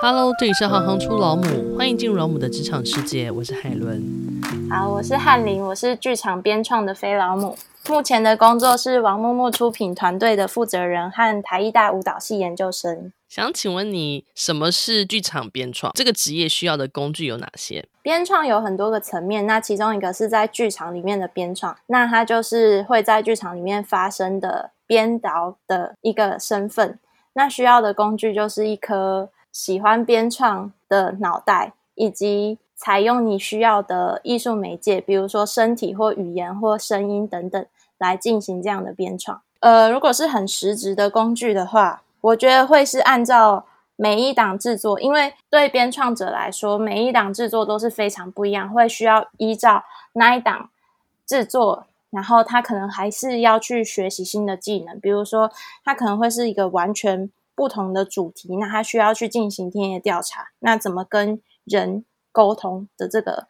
Hello，这里是行行出老母，欢迎进入老母的职场世界。我是海伦。好，我是翰林，我是剧场编创的非老母。目前的工作是王木木出品团队的负责人和台艺大舞蹈系研究生。想请问你，什么是剧场编创？这个职业需要的工具有哪些？编创有很多个层面，那其中一个是在剧场里面的编创，那它就是会在剧场里面发生的编导的一个身份。那需要的工具就是一颗。喜欢编创的脑袋，以及采用你需要的艺术媒介，比如说身体或语言或声音等等，来进行这样的编创。呃，如果是很实质的工具的话，我觉得会是按照每一档制作，因为对编创者来说，每一档制作都是非常不一样，会需要依照那一档制作，然后他可能还是要去学习新的技能，比如说他可能会是一个完全。不同的主题，那他需要去进行田野调查，那怎么跟人沟通的这个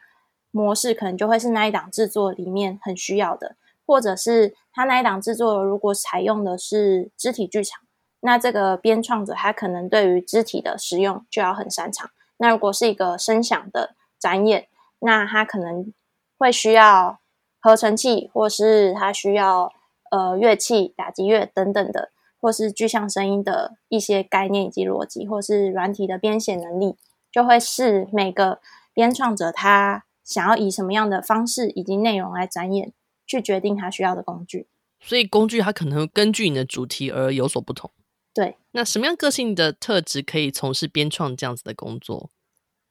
模式，可能就会是那一档制作里面很需要的，或者是他那一档制作如果采用的是肢体剧场，那这个编创者他可能对于肢体的使用就要很擅长。那如果是一个声响的展演，那他可能会需要合成器，或是他需要呃乐器、打击乐等等的。或是具象声音的一些概念以及逻辑，或是软体的编写能力，就会是每个编创者他想要以什么样的方式以及内容来展演，去决定他需要的工具。所以工具它可能根据你的主题而有所不同。对，那什么样个性的特质可以从事编创这样子的工作？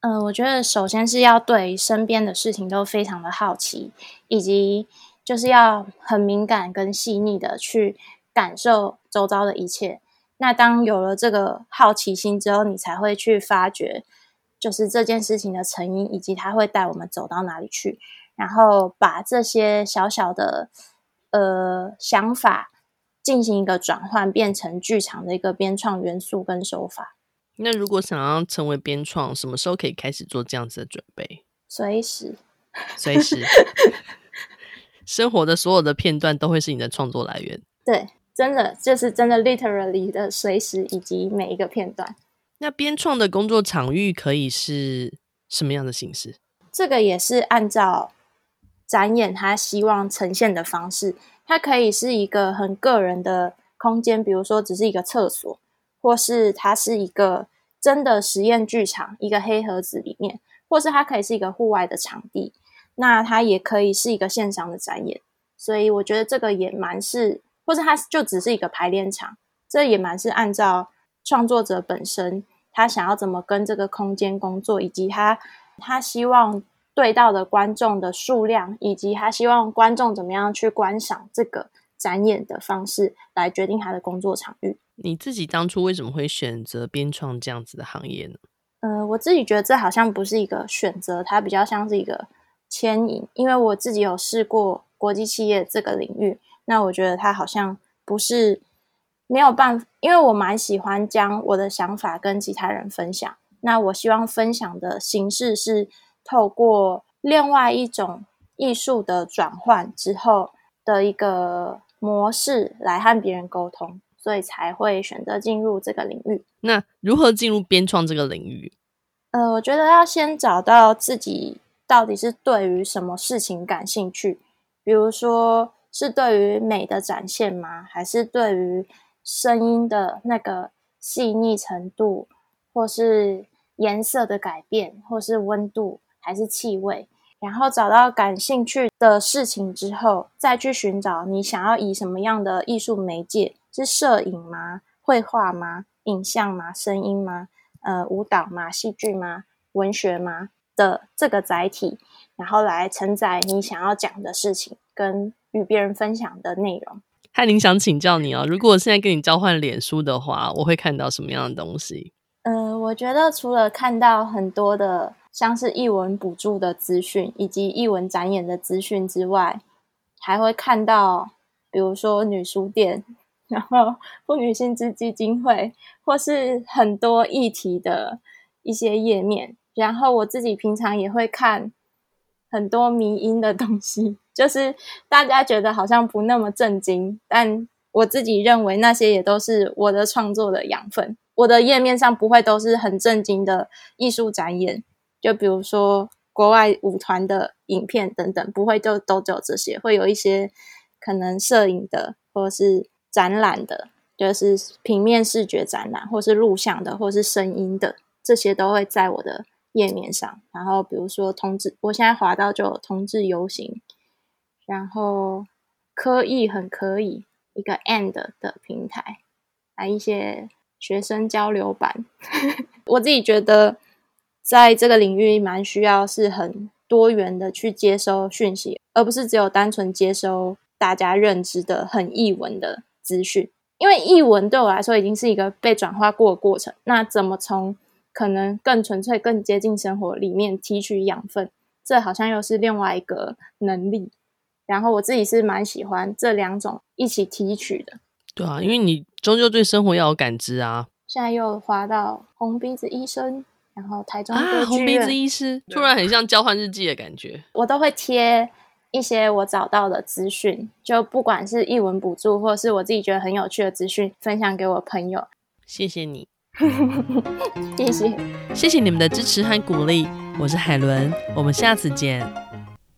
呃，我觉得首先是要对身边的事情都非常的好奇，以及就是要很敏感跟细腻的去。感受周遭的一切。那当有了这个好奇心之后，你才会去发掘，就是这件事情的成因，以及它会带我们走到哪里去。然后把这些小小的呃想法进行一个转换，变成剧场的一个编创元素跟手法。那如果想要成为编创，什么时候可以开始做这样子的准备？随时，随时，生活的所有的片段都会是你的创作来源。对。真的就是真的，literally 的随时以及每一个片段。那编创的工作场域可以是什么样的形式？这个也是按照展演他希望呈现的方式，它可以是一个很个人的空间，比如说只是一个厕所，或是它是一个真的实验剧场，一个黑盒子里面，或是它可以是一个户外的场地。那它也可以是一个现场的展演。所以我觉得这个也蛮是。或者它就只是一个排练场，这也蛮是按照创作者本身他想要怎么跟这个空间工作，以及他他希望对到的观众的数量，以及他希望观众怎么样去观赏这个展演的方式来决定他的工作场域。你自己当初为什么会选择编创这样子的行业呢？呃，我自己觉得这好像不是一个选择，它比较像是一个牵引，因为我自己有试过国际企业这个领域。那我觉得他好像不是没有办法，因为我蛮喜欢将我的想法跟其他人分享。那我希望分享的形式是透过另外一种艺术的转换之后的一个模式来和别人沟通，所以才会选择进入这个领域。那如何进入编创这个领域？呃，我觉得要先找到自己到底是对于什么事情感兴趣，比如说。是对于美的展现吗？还是对于声音的那个细腻程度，或是颜色的改变，或是温度，还是气味？然后找到感兴趣的事情之后，再去寻找你想要以什么样的艺术媒介？是摄影吗？绘画吗？影像吗？声音吗？呃，舞蹈吗？戏剧吗？文学吗？的这个载体，然后来承载你想要讲的事情跟。与别人分享的内容。翰林想请教你哦，如果我现在跟你交换脸书的话，我会看到什么样的东西？嗯、呃，我觉得除了看到很多的像是译文补助的资讯以及译文展演的资讯之外，还会看到比如说女书店，然后妇女薪资基金会，或是很多议题的一些页面。然后我自己平常也会看很多迷音的东西。就是大家觉得好像不那么震惊，但我自己认为那些也都是我的创作的养分。我的页面上不会都是很震惊的艺术展演，就比如说国外舞团的影片等等，不会就都只有这些，会有一些可能摄影的，或是展览的，就是平面视觉展览，或是录像的，或是声音的，这些都会在我的页面上。然后比如说同志，我现在滑到就有同志游行，然后可以很可以。一个 and 的平台，来一些学生交流版。我自己觉得，在这个领域蛮需要是很多元的去接收讯息，而不是只有单纯接收大家认知的很译文的资讯。因为译文对我来说已经是一个被转化过的过程，那怎么从可能更纯粹、更接近生活里面提取养分，这好像又是另外一个能力。然后我自己是蛮喜欢这两种一起提取的，对啊，因为你终究对生活要有感知啊。现在又滑到红鼻子医生，然后台中啊，红鼻子医师突然很像交换日记的感觉。我都会贴一些我找到的资讯，就不管是译文补助，或是我自己觉得很有趣的资讯，分享给我朋友。谢谢你，谢谢，谢谢你们的支持和鼓励。我是海伦，我们下次见。